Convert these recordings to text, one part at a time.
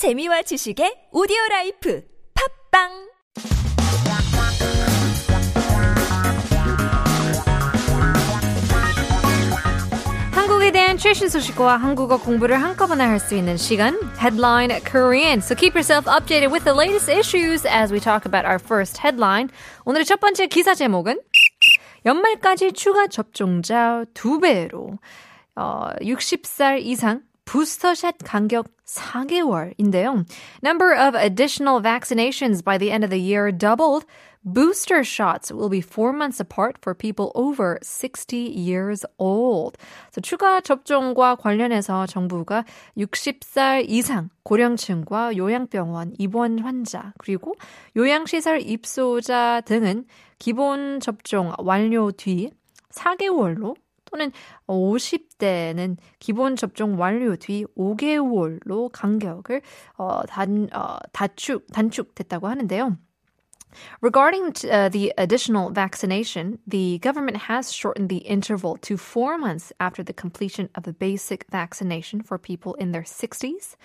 재미와 지식의 오디오 라이프 팝빵 한국에 대한 최신 소식과 한국어 공부를 한꺼번에 할 수 있는 시간 Headline Korean. So keep yourself updated with the latest issues as we talk about our first headline. 오늘의 첫 번째 기사 제목은 연말까지 추가 접종자 두 배로 어, 60살 이상 부스터샷 간격 4개월인데요. Number of additional vaccinations by the end of the year doubled. Booster shots will be four months apart for people over 60 years old. So 추가 접종과 관련해서 정부가 60살 이상 고령층과 요양병원 입원 환자 그리고 요양시설 입소자 등은 기본 접종 완료 뒤 4개월로 또는 50대는 기본 접종 완료 뒤 5개월로 간격을 어, 단, 어, 단축, 단축됐다고 하는데요. Regarding uh, the additional vaccination, the government has shortened the interval to four months after the completion of the basic vaccination for people in their 60s,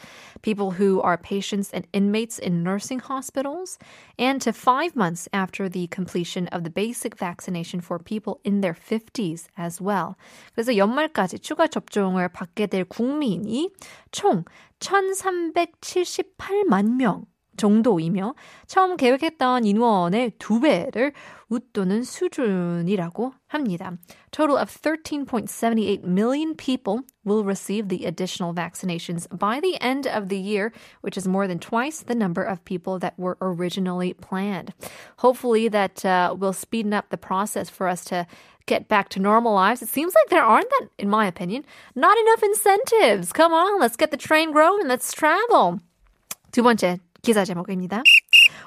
people who are patients and inmates in nursing hospitals, and to five months after the completion of the basic vaccination for people in their 50s as well. 그래서 연말까지 추가 접종을 받게 될 국민이 총 1,378만 명 정도이며 처음 계획했던 인원의 두 배를 웃도는 수준이라고 합니다. Total of 13.78 million people will receive the additional vaccinations by the end of the year, which is more than twice the number of people that were originally planned. Hopefully that uh, will speed up the process for us to get back to normal lives. It seems like there aren't that, in my opinion, not enough incentives. Come on, let's get the train growing. Let's travel. 두 번째 기사 제목입니다.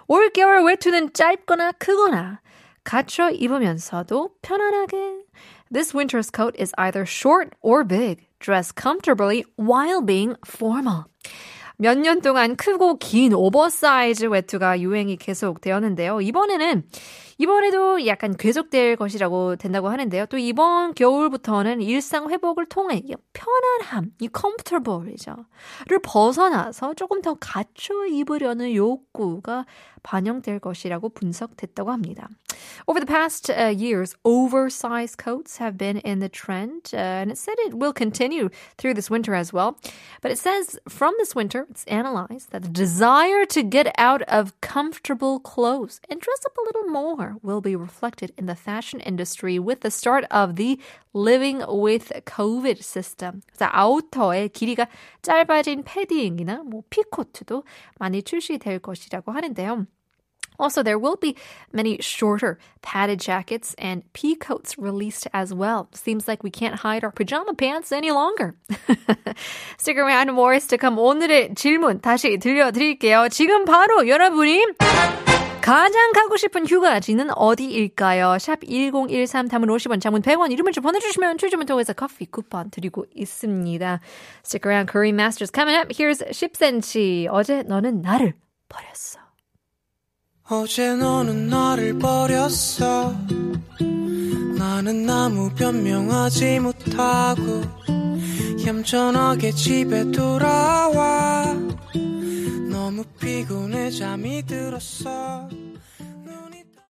올겨울 외투는 짧거나 크거나 갖춰 입으면서도 편안하게. This winter's coat is either short or big. Dress comfortably while being formal. 몇 년 동안 크고 긴 오버사이즈 외투가 유행이 계속 되었는데요. 이번에는 이번에도 약간 계속될 것이라고 된다고 하는데요. 또 이번 겨울부터는 일상 회복을 통해 편안함, 이 comfortable이죠. 를 벗어나서 조금 더 갖춰 입으려는 욕구가 반영될 것이라고 분석됐다고 합니다. Over the past uh, years, oversized coats have been in the trend, uh, and it said it will continue through this winter as well. But it says from this winter, it's analyzed that the desire to get out of comfortable clothes and dress up a little more will be reflected in the fashion industry with the start of the living with COVID system. 그래서 아우터의 길이가 짧아진 패딩이나 뭐 피코트도 많이 출시될 것이라고 하는데요. Also, there will be many shorter padded jackets and pea coats released as well. Seems like we can't hide our pajama pants any longer. Stick around, more is to come. 오늘의 질문 다시 들려드릴게요. 지금 바로 여러분이 가장 가고 싶은 휴가지는 어디일까요? 샵 1013 단문 50원, 장문 100원, 이름을 좀 보내주시면 추첨을 통해서 커피 쿠폰 드리고 있습니다. Stick around, Korean Masters coming up. Here's 10cm. 어제 너는 나를 버렸어. 어제 너는 나를 버렸어. 나는 아무 변명하지 못하고 얌전하게 집에 돌아와. 너무 피곤해 잠이 들었어